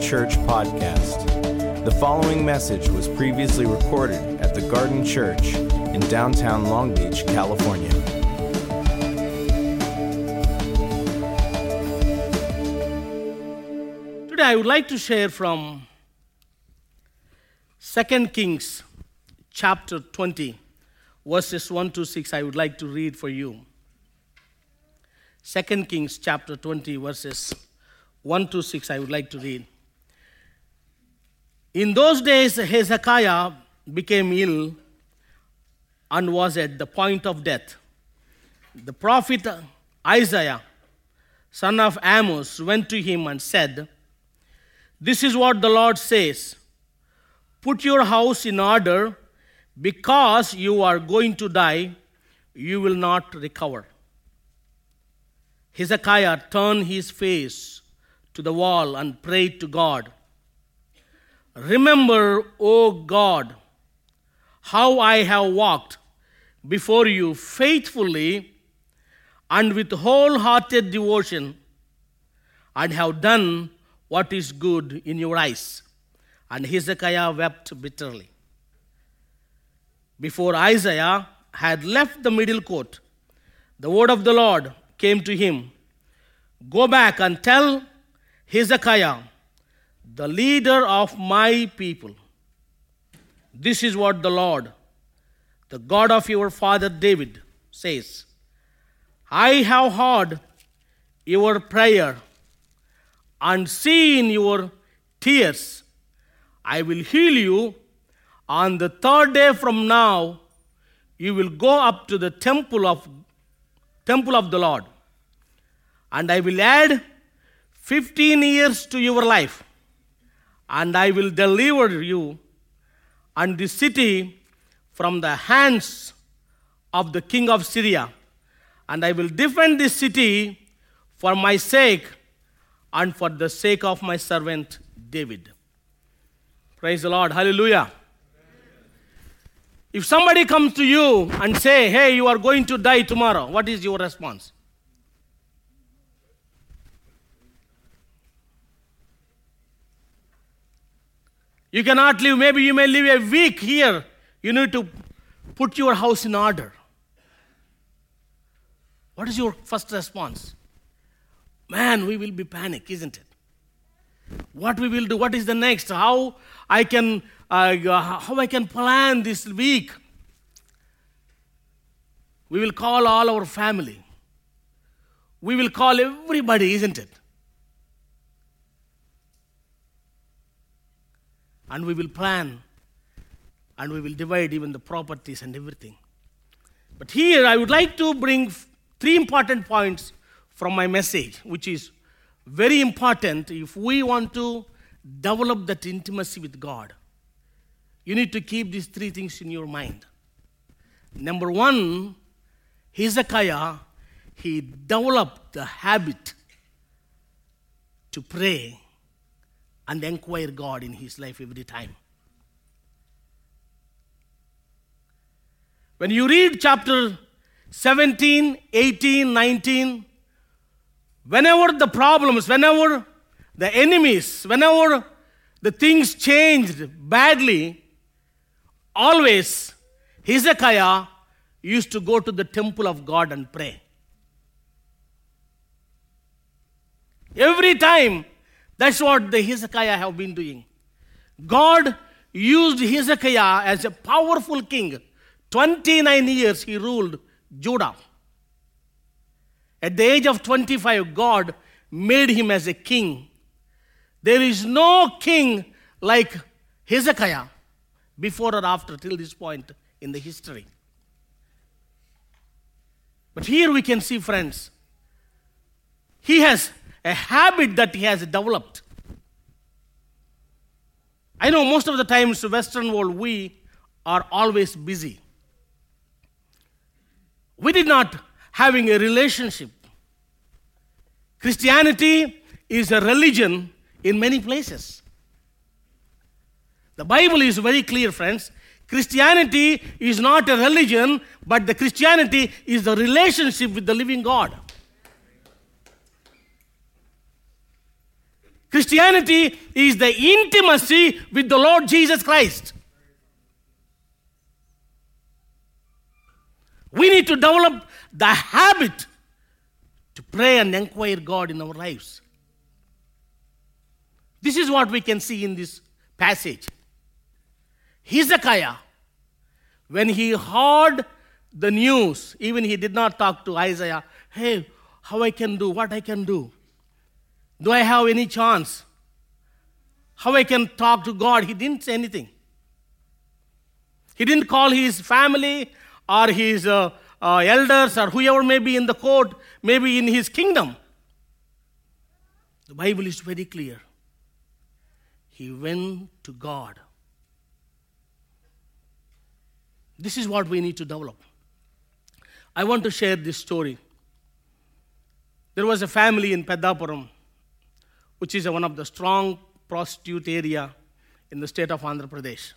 Church Podcast. The following message was previously recorded at the Garden Church in downtown Long Beach, California. Today I would like to share from 2 Kings chapter 20, verses 1 to 6. I would like to read for you. 2 Kings chapter 20, verses 1 to 6, I would like to read. In those days, Hezekiah became ill and was at the point of death. The prophet Isaiah, son of Amos, went to him and said, This is what the Lord says Put your house in order, because you are going to die, you will not recover. Hezekiah turned his face to the wall and prayed to God. Remember, O God, how I have walked before you faithfully and with wholehearted devotion, and have done what is good in your eyes. And Hezekiah wept bitterly. Before Isaiah had left the middle court, the word of the Lord came to him Go back and tell Hezekiah, the leader of my people. This is what the Lord, the God of your father David, says I have heard your prayer and seen your tears. I will heal you. On the third day from now, you will go up to the temple of temple of the Lord, and I will add 15 years to your life, and I will deliver you and the city from the hands of the king of Syria, and I will defend this city for my sake and for the sake of my servant David. Praise the Lord. Hallelujah. If somebody comes to you and say, "Hey, you are going to die tomorrow," what is your response? You cannot live, maybe you may live a week here. You need to put your house in order. What is your first response? Man, we will be panic, isn't it? What we will do? What is the next? How I can uh, how I can plan this week? We will call all our family. We will call everybody, isn't it? And we will plan and we will divide even the properties and everything. But here I would like to bring three important points from my message, which is very important if we want to develop that intimacy with God. You need to keep these three things in your mind. Number one, Hezekiah, he developed the habit to pray and inquire God in his life every time. When you read chapter 17, 18, 19, whenever the problems, whenever the enemies, whenever the things changed badly, always Hezekiah used to go to the temple of God and pray. Every time, that's what the Hezekiah have been doing. God used Hezekiah as a powerful king. 29 years he ruled Judah. At the age of 25, God made him as a king. There is no king like Hezekiah before or after till this point in the history. But here we can see, friends, he has a habit that he has developed. I know most of the times, Western world, we are always busy. We did not having a relationship. Christianity is a religion in many places. The Bible is very clear, friends. Christianity is not a religion, but the Christianity is the relationship with the living God. Christianity is the intimacy with the Lord Jesus Christ. We need to develop the habit to pray and inquire God in our lives. This is what we can see in this passage. Hezekiah, when he heard the news, even he did not talk to Isaiah, hey, how I can do, what I can do. Do I have any chance? How I can talk to God? He didn't say anything. He didn't call his family or his uh, uh, elders or whoever may be in the court, maybe in his kingdom. The Bible is very clear. He went to God. This is what we need to develop. I want to share this story. There was a family in Pedapuram, which is one of the strong prostitute area in the state of Andhra Pradesh.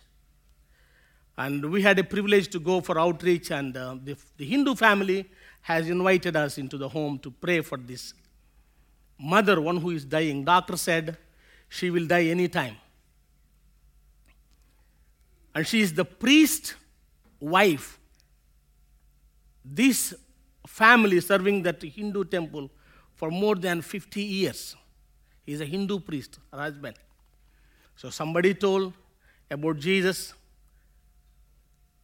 And we had a privilege to go for outreach, and uh, the, the Hindu family has invited us into the home to pray for this mother, one who is dying. Doctor said she will die anytime. And she is the priest wife. This family serving that Hindu temple for more than 50 years. He is a Hindu priest, husband. So somebody told about Jesus.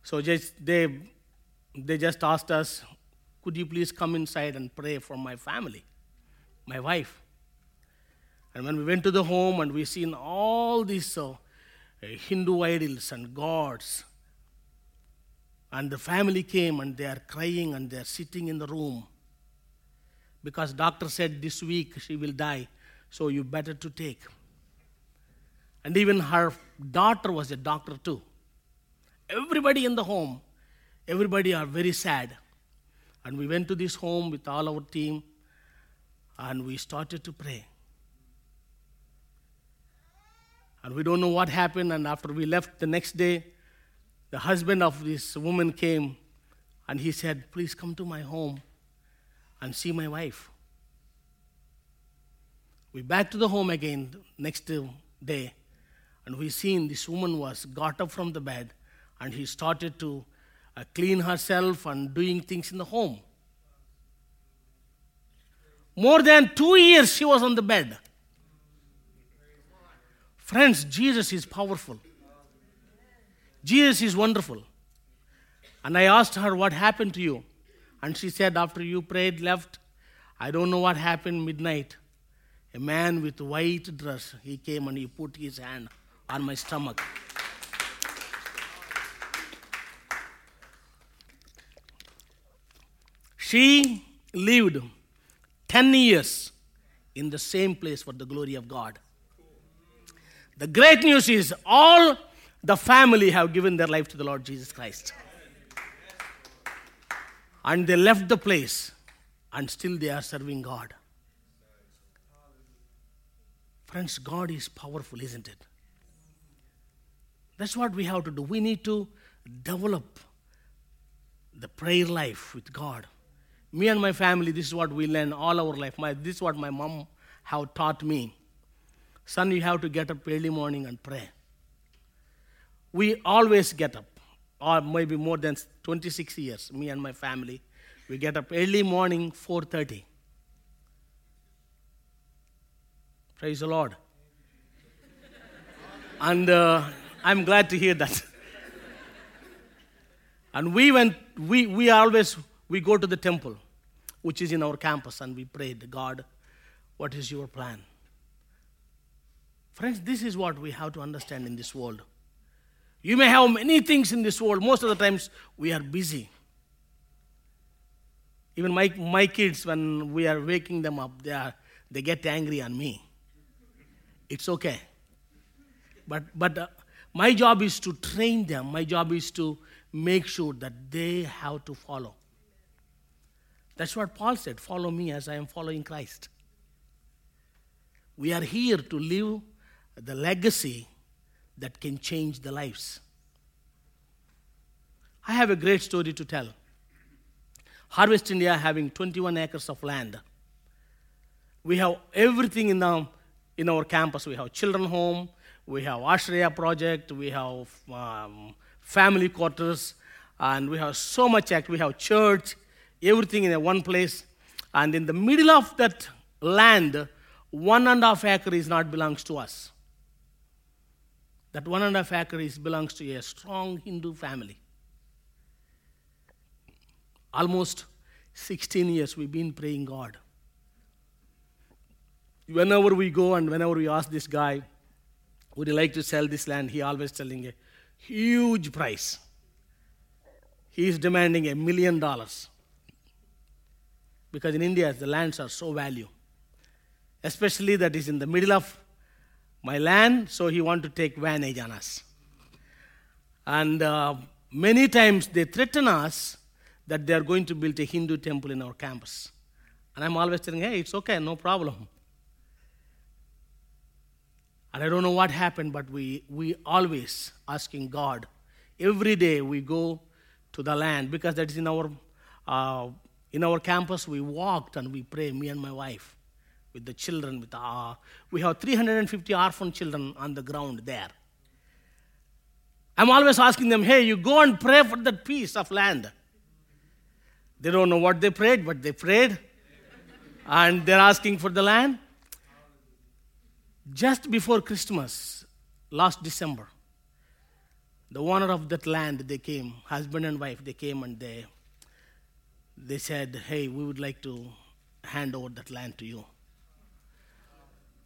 So just they, they just asked us, could you please come inside and pray for my family, my wife? And when we went to the home and we seen all these uh, Hindu idols and gods, and the family came and they are crying and they are sitting in the room because doctor said this week she will die, so you better to take. And even her daughter was a doctor too. Everybody in the home, everybody are very sad. And we went to this home with all our team and we started to pray. And we don't know what happened. And after we left the next day, the husband of this woman came and he said, Please come to my home and see my wife. We back to the home again next day, And we seen this woman was got up from the bed and he started to uh, clean herself and doing things in the home. More than two years she was on the bed. Friends, Jesus is powerful. Jesus is wonderful. And I asked her, What happened to you? And she said, After you prayed, left, I don't know what happened midnight. A man with white dress, he came and he put his hand on my stomach. She lived 10 years in the same place for the glory of God. The great news is all the family have given their life to the Lord Jesus Christ. And they left the place and still they are serving God. Friends, God is powerful, isn't it? That's what we have to do. We need to develop the prayer life with God. Me and my family, this is what we learn all our life. My, this is what my mom have taught me. Son, you have to get up early morning and pray. We always get up, or maybe more than 26 years, me and my family. We get up early morning, 4.30. Praise the Lord. and uh, I'm glad to hear that. and we went, we, we always, we go to the temple, which is in our campus, and we prayed, God, what is your plan? Friends, this is what we have to understand in this world. You may have many things in this world. Most of the times, we are busy. Even my, my kids, when we are waking them up, they, are, they get angry on me. It's okay. But, but uh, my job is to train them, my job is to make sure that they have to follow. That's what Paul said follow me as I am following Christ. We are here to live the legacy that can change the lives. I have a great story to tell. Harvest India having 21 acres of land. We have everything in, the, in our campus. We have children home, we have Ashraya project, we have um, family quarters, and we have so much act. We have church, everything in one place. And in the middle of that land, one and a half acre is not belongs to us. That one and a half acre is belongs to a strong Hindu family. Almost 16 years we've been praying God. Whenever we go and whenever we ask this guy, would you like to sell this land? He always telling a huge price. He is demanding a million dollars. Because in India, the lands are so value. Especially that is in the middle of my land, so he want to take advantage on us. And uh, many times they threaten us that they are going to build a Hindu temple in our campus. And I'm always telling, hey, it's okay, no problem. And I don't know what happened, but we, we always asking God. Every day we go to the land because that is in our, uh, in our campus. We walked and we pray, me and my wife, with the children. With uh, we have 350 orphan children on the ground there. I'm always asking them, hey, you go and pray for that piece of land. They don't know what they prayed, but they prayed. And they're asking for the land. Just before Christmas, last December, the owner of that land, they came, husband and wife, they came and they, they said, hey, we would like to hand over that land to you.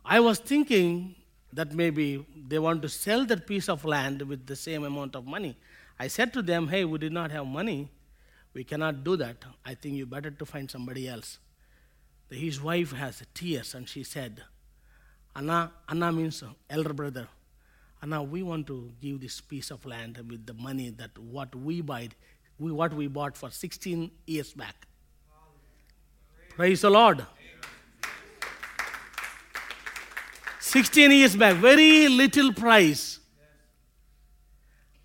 I was thinking that maybe they want to sell that piece of land with the same amount of money. I said to them, hey, we did not have money. We cannot do that. I think you better to find somebody else. His wife has tears and she said, Anna, Anna means uh, elder brother. Anna, we want to give this piece of land with the money that what we buy, we, what we bought for 16 years back. Praise the Lord. 16 years back, very little price.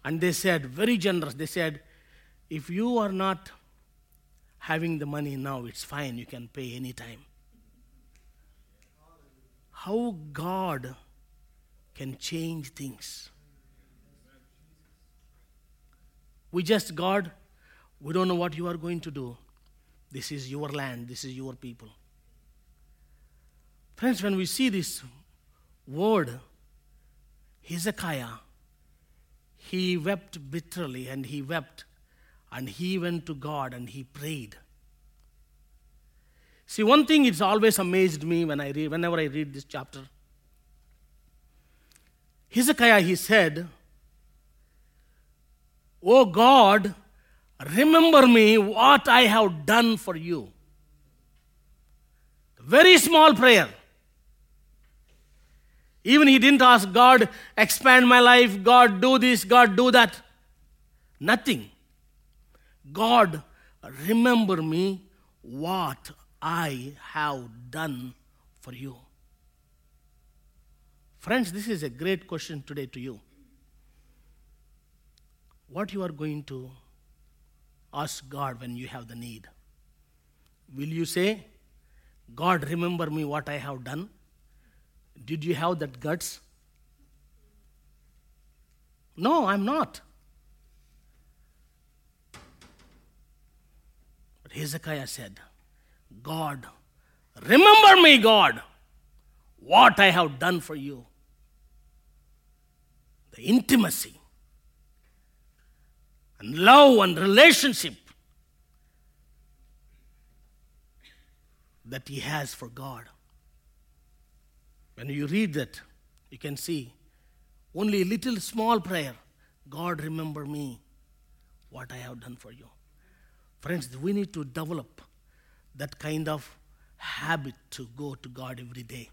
And they said, very generous. They said, if you are not having the money now, it's fine, you can pay anytime. How God can change things. We just, God, we don't know what you are going to do. This is your land, this is your people. Friends, when we see this word, Hezekiah, he wept bitterly and he wept and he went to God and he prayed. See, one thing it's always amazed me when I read, whenever I read this chapter. Hezekiah, he said, Oh God, remember me what I have done for you. Very small prayer. Even he didn't ask God, expand my life, God, do this, God, do that. Nothing. God, remember me what I have done for you. Friends, this is a great question today to you. What you are going to ask God when you have the need? Will you say, God, remember me what I have done? Did you have that guts? No, I'm not. But Hezekiah said, God, remember me, God, what I have done for you. The intimacy and love and relationship that he has for God. When you read that, you can see only a little small prayer God, remember me, what I have done for you. Friends, we need to develop that kind of habit to go to God every day.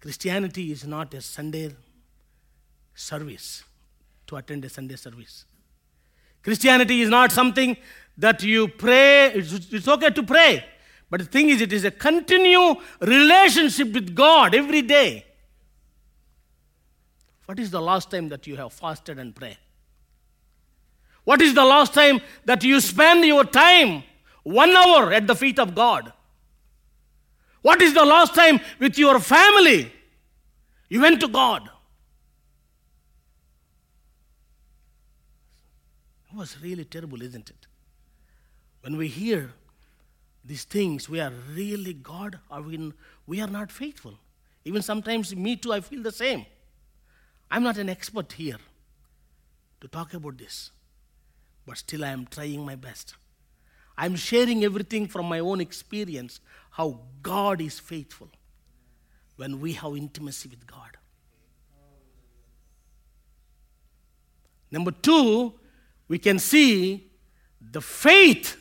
Christianity is not a Sunday service, to attend a Sunday service. Christianity is not something that you pray, it's, it's okay to pray. But the thing is, it is a continual relationship with God every day. What is the last time that you have fasted and prayed? What is the last time that you spend your time one hour at the feet of God? What is the last time with your family you went to God? It was really terrible, isn't it? When we hear these things, we are really God, or we, we are not faithful. Even sometimes, me too, I feel the same. I'm not an expert here to talk about this, but still I am trying my best. I'm sharing everything from my own experience how God is faithful when we have intimacy with God. Number two, we can see the faith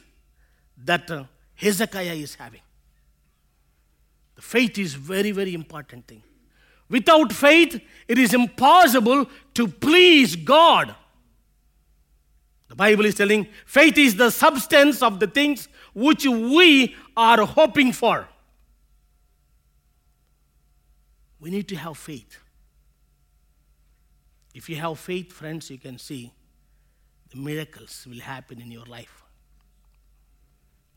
that uh, Hezekiah is having. The faith is very, very important thing. Without faith, it is impossible to please God. The Bible is telling faith is the substance of the things which we are hoping for. We need to have faith. If you have faith, friends, you can see the miracles will happen in your life.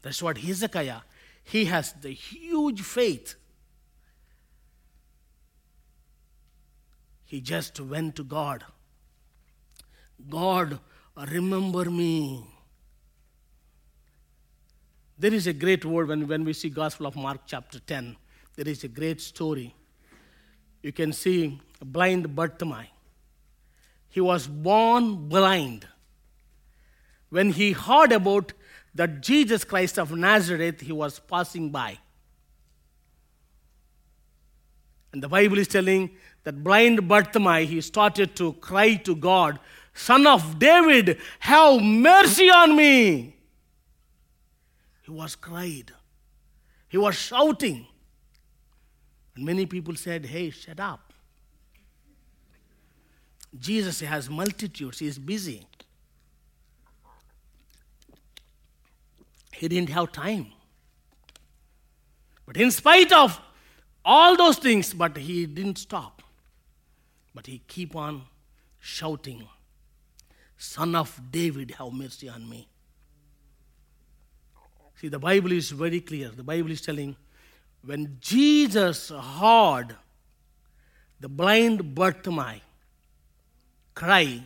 That's what Hezekiah, he has the huge faith. He just went to God. God, remember me. There is a great word when, when we see Gospel of Mark chapter 10. There is a great story. You can see blind Bartimaeus. He was born blind. When he heard about that Jesus Christ of Nazareth, he was passing by. And the Bible is telling that blind Bartimaeus, he started to cry to God, Son of David, have mercy on me. He was cried. He was shouting. And many people said, Hey, shut up. Jesus has multitudes, he is busy. He didn't have time. But in spite of all those things, but he didn't stop. But he keep on shouting, Son of David, have mercy on me. See, the Bible is very clear. The Bible is telling when Jesus heard the blind Bartimaeus cry,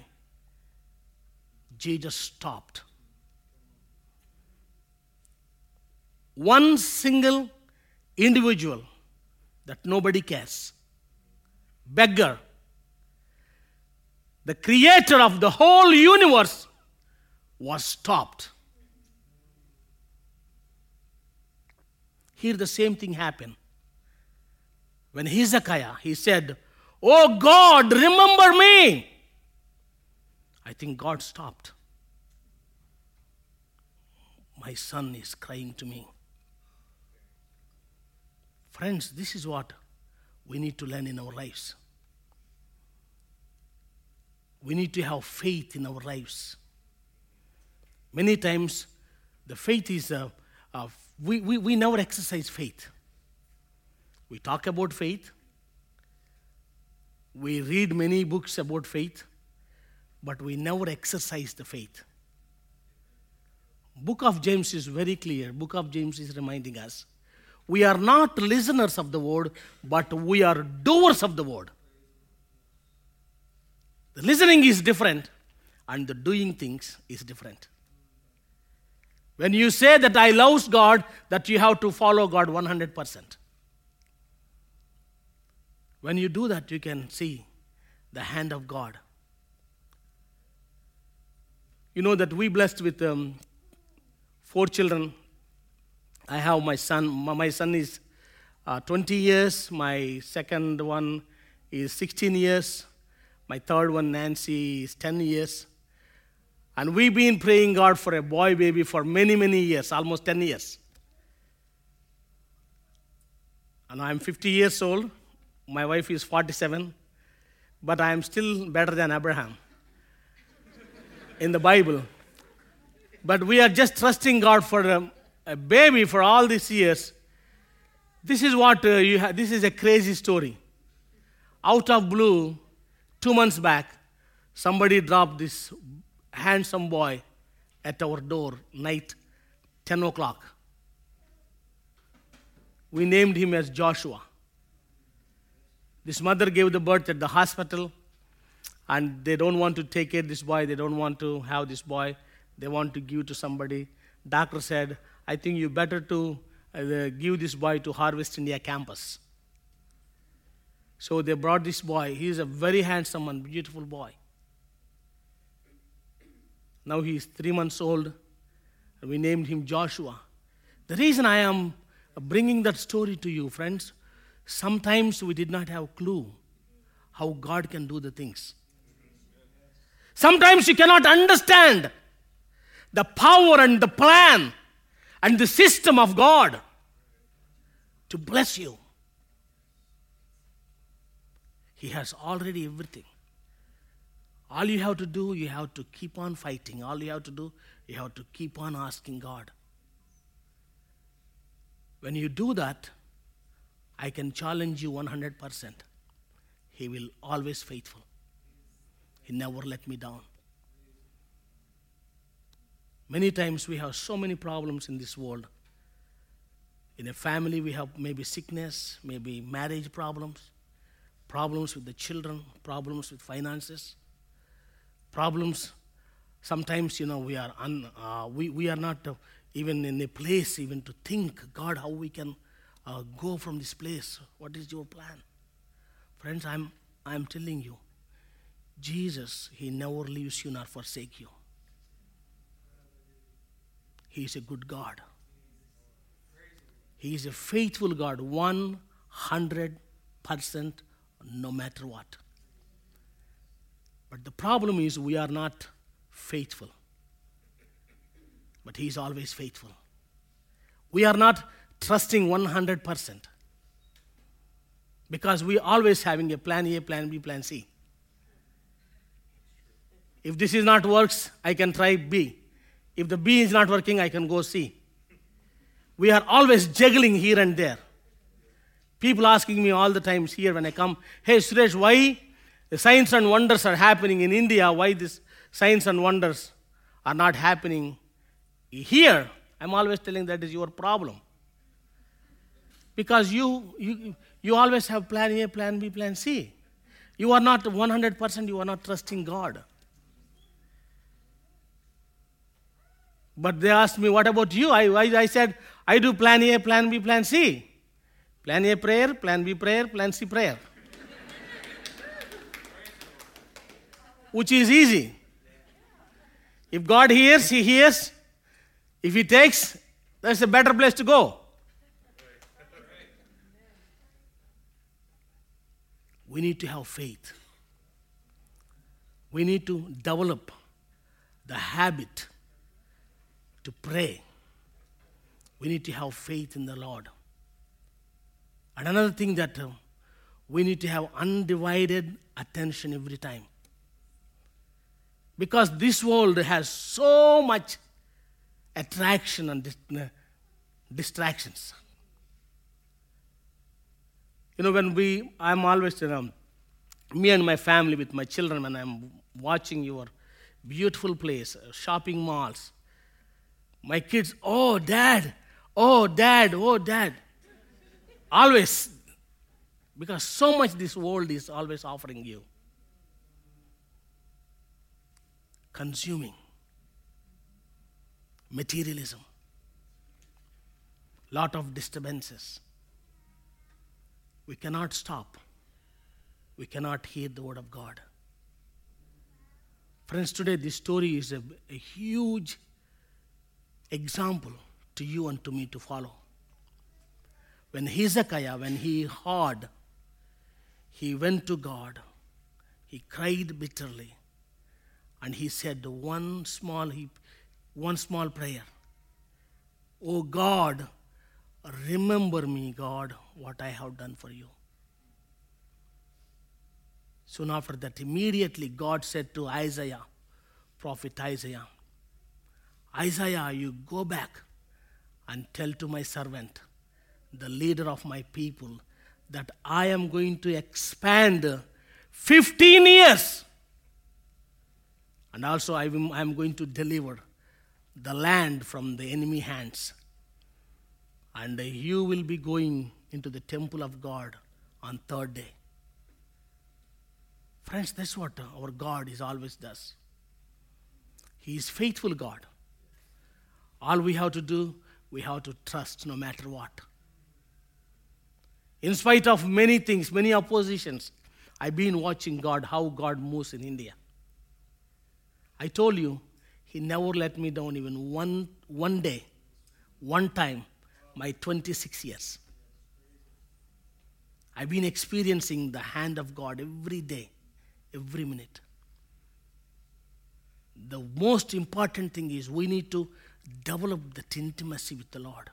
Jesus stopped. One single individual that nobody cares, beggar, the creator of the whole universe, was stopped. Here, the same thing happened. When Hezekiah, he said, Oh God, remember me. I think God stopped. My son is crying to me. Friends, this is what we need to learn in our lives. We need to have faith in our lives. Many times, the faith is, uh, uh, we, we, we never exercise faith. We talk about faith, we read many books about faith, but we never exercise the faith. Book of James is very clear. Book of James is reminding us we are not listeners of the word, but we are doers of the word. The listening is different, and the doing things is different. When you say that I love God, that you have to follow God 100%. When you do that, you can see the hand of God. You know that we blessed with um, four children. I have my son. My son is uh, 20 years. My second one is 16 years. My third one, Nancy, is 10 years. And we've been praying God for a boy baby for many, many years, almost 10 years. And I'm 50 years old. My wife is 47. But I am still better than Abraham in the Bible. But we are just trusting God for a, a baby for all these years. This is what uh, you have. This is a crazy story. Out of blue, two months back, somebody dropped this handsome boy at our door, night, 10 o'clock. We named him as Joshua. This mother gave the birth at the hospital, and they don't want to take care of this boy. They don't want to have this boy. They want to give to somebody. Doctor said, I think you better to uh, give this boy to Harvest India campus. So they brought this boy. He is a very handsome and beautiful boy. Now he is three months old. And we named him Joshua. The reason I am bringing that story to you, friends, sometimes we did not have a clue how God can do the things. Sometimes you cannot understand the power and the plan and the system of God to bless you. He has already everything. All you have to do, you have to keep on fighting. All you have to do, you have to keep on asking God. When you do that, I can challenge you 100%. He will always faithful. He never let me down. Many times we have so many problems in this world. In a family, we have maybe sickness, maybe marriage problems, problems with the children, problems with finances, problems. Sometimes, you know, we are, un, uh, we, we are not uh, even in a place even to think, God, how we can uh, go from this place. What is your plan? Friends, I'm, I'm telling you, Jesus, He never leaves you nor forsake you. He is a good God. He is a faithful God, 100% no matter what. But the problem is we are not faithful. But He is always faithful. We are not trusting 100% because we always having a plan A, plan B, plan C. If this is not works, I can try B. If the B is not working, I can go C. We are always juggling here and there. People asking me all the times here when I come, hey Suresh, why the signs and wonders are happening in India? Why these signs and wonders are not happening here? I'm always telling that is your problem. Because you, you, you always have plan A, plan B, plan C. You are not 100%, you are not trusting God. But they asked me, What about you? I, I, I said, I do plan A, plan B, plan C. Plan A prayer, plan B prayer, plan C prayer. Which is easy. If God hears, He hears. If He takes, that's a better place to go. We need to have faith. We need to develop the habit to pray. We need to have faith in the Lord. And another thing that uh, we need to have undivided attention every time. Because this world has so much attraction and uh, distractions. You know, when we, I'm always, you know, me and my family with my children, when I'm watching your beautiful place, uh, shopping malls, my kids, oh, dad, oh, dad, oh, dad. Always. Because so much this world is always offering you. Consuming. Materialism. Lot of disturbances. We cannot stop. We cannot hear the word of God. Friends, today this story is a, a huge example to you and to me to follow. When Hezekiah, when he heard, he went to God, he cried bitterly, and he said one small one small prayer. Oh God, remember me, God, what I have done for you. Soon after that, immediately God said to Isaiah, prophet Isaiah, Isaiah, you go back and tell to my servant, the leader of my people, that I am going to expand 15 years. And also, I am going to deliver the land from the enemy hands. And you will be going into the temple of God on third day. Friends, that's what our God is always does. He is faithful God. All we have to do, we have to trust no matter what. In spite of many things, many oppositions, I've been watching God, how God moves in India. I told you, He never let me down even one, one day, one time, my 26 years. I've been experiencing the hand of God every day, every minute. The most important thing is we need to develop that intimacy with the Lord.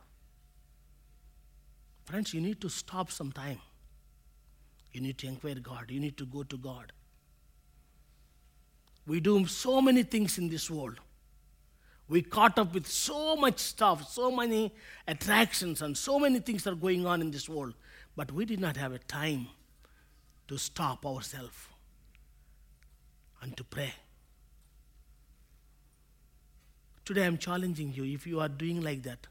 Friends, you need to stop some time. You need to inquire God. You need to go to God. We do so many things in this world. We caught up with so much stuff, so many attractions, and so many things are going on in this world. But we did not have a time to stop ourselves and to pray. Today I'm challenging you. If you are doing like that,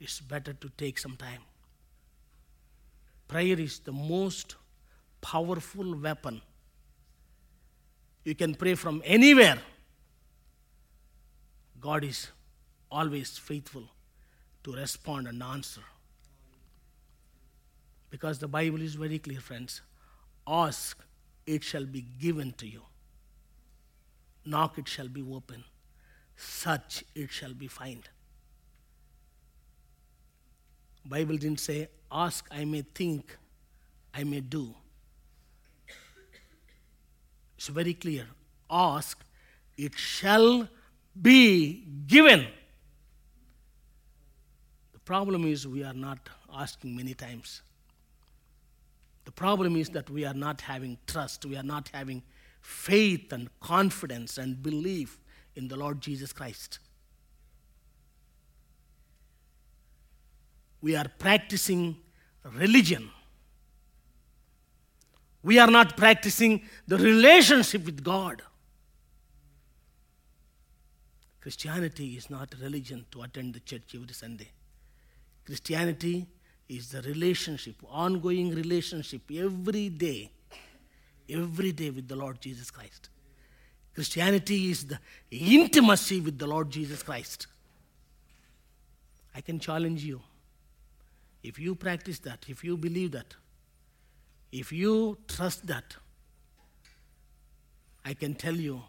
it's better to take some time. Prayer is the most powerful weapon. You can pray from anywhere. God is always faithful to respond and answer. Because the Bible is very clear, friends. Ask, it shall be given to you. Knock, it shall be open such it shall be found. Bible didn't say, ask, I may think, I may do. It's very clear. Ask, it shall be given. The problem is we are not asking many times. The problem is that we are not having trust, we are not having faith and confidence and belief in the Lord Jesus Christ. We are practicing religion. We are not practicing the relationship with God. Christianity is not religion to attend the church every Sunday. Christianity is the relationship, ongoing relationship every day, every day with the Lord Jesus Christ. Christianity is the intimacy with the Lord Jesus Christ. I can challenge you. If you practice that, if you believe that, if you trust that, I can tell you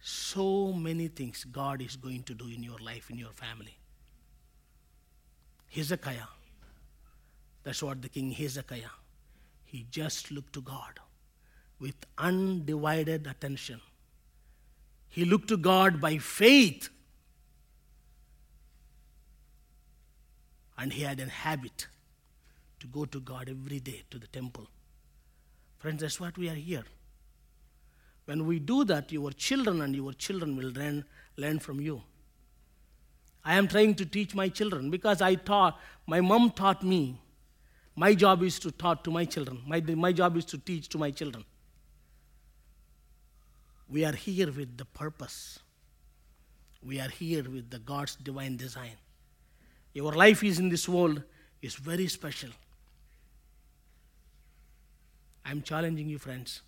so many things God is going to do in your life, in your family. Hezekiah, that's what the king Hezekiah, he just looked to God with undivided attention. He looked to God by faith. And he had a habit to go to God every day to the temple. Friends, that's what we are here. When we do that, your children and your children will learn, learn from you. I am trying to teach my children because I taught, my mom taught me. My job is to taught to my children. My, my job is to teach to my children. We are here with the purpose. We are here with the God's divine design. Your life is in this world is very special. I'm challenging you, friends.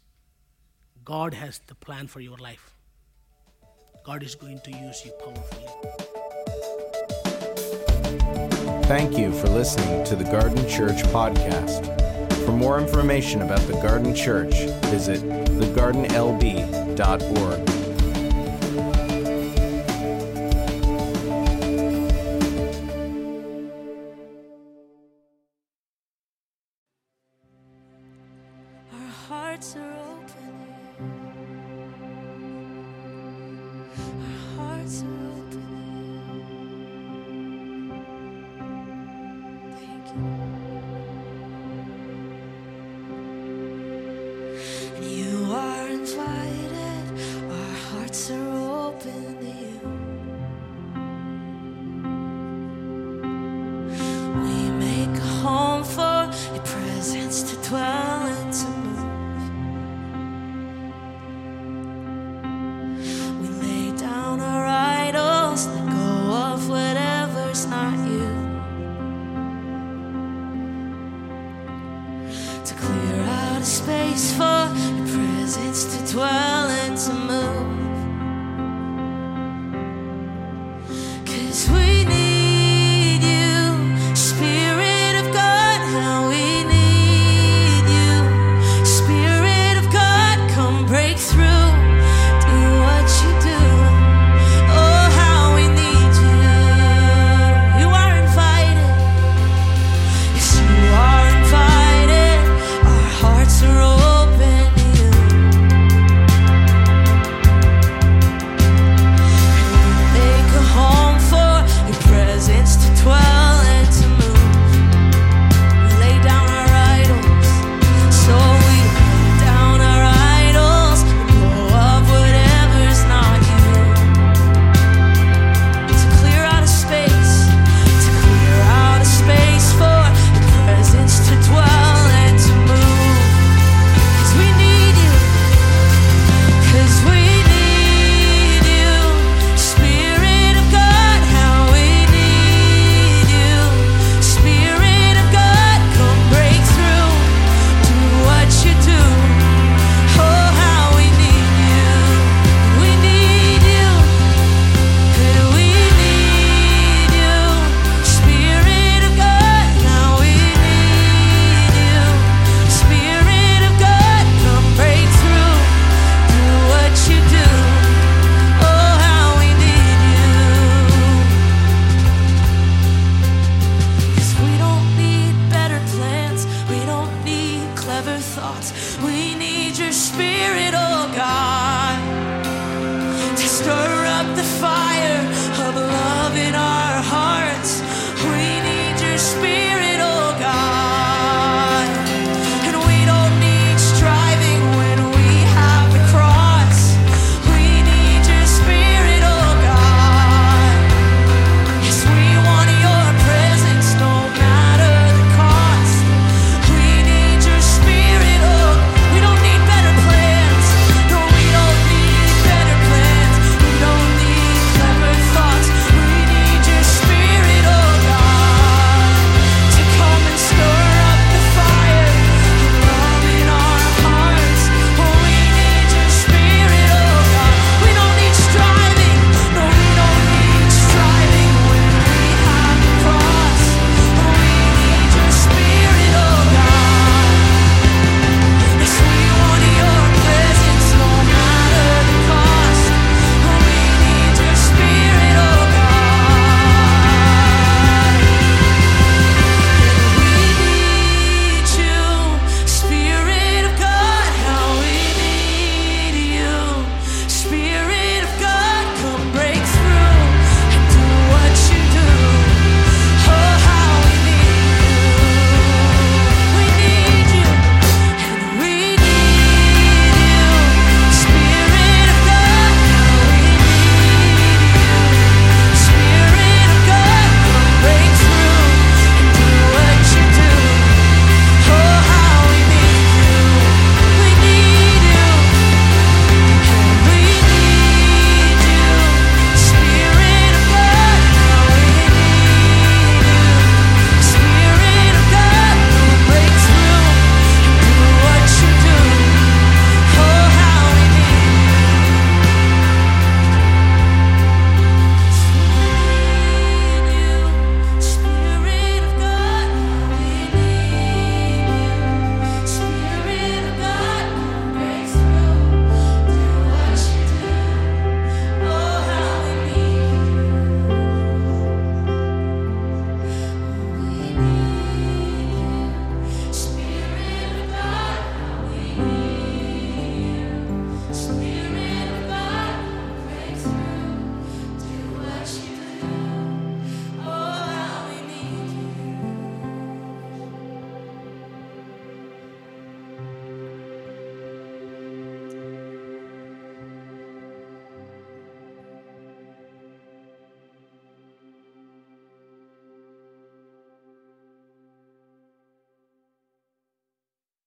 God has the plan for your life. God is going to use you powerfully. Thank you for listening to the Garden Church podcast. For more information about the Garden Church, visit thegardenlb.org.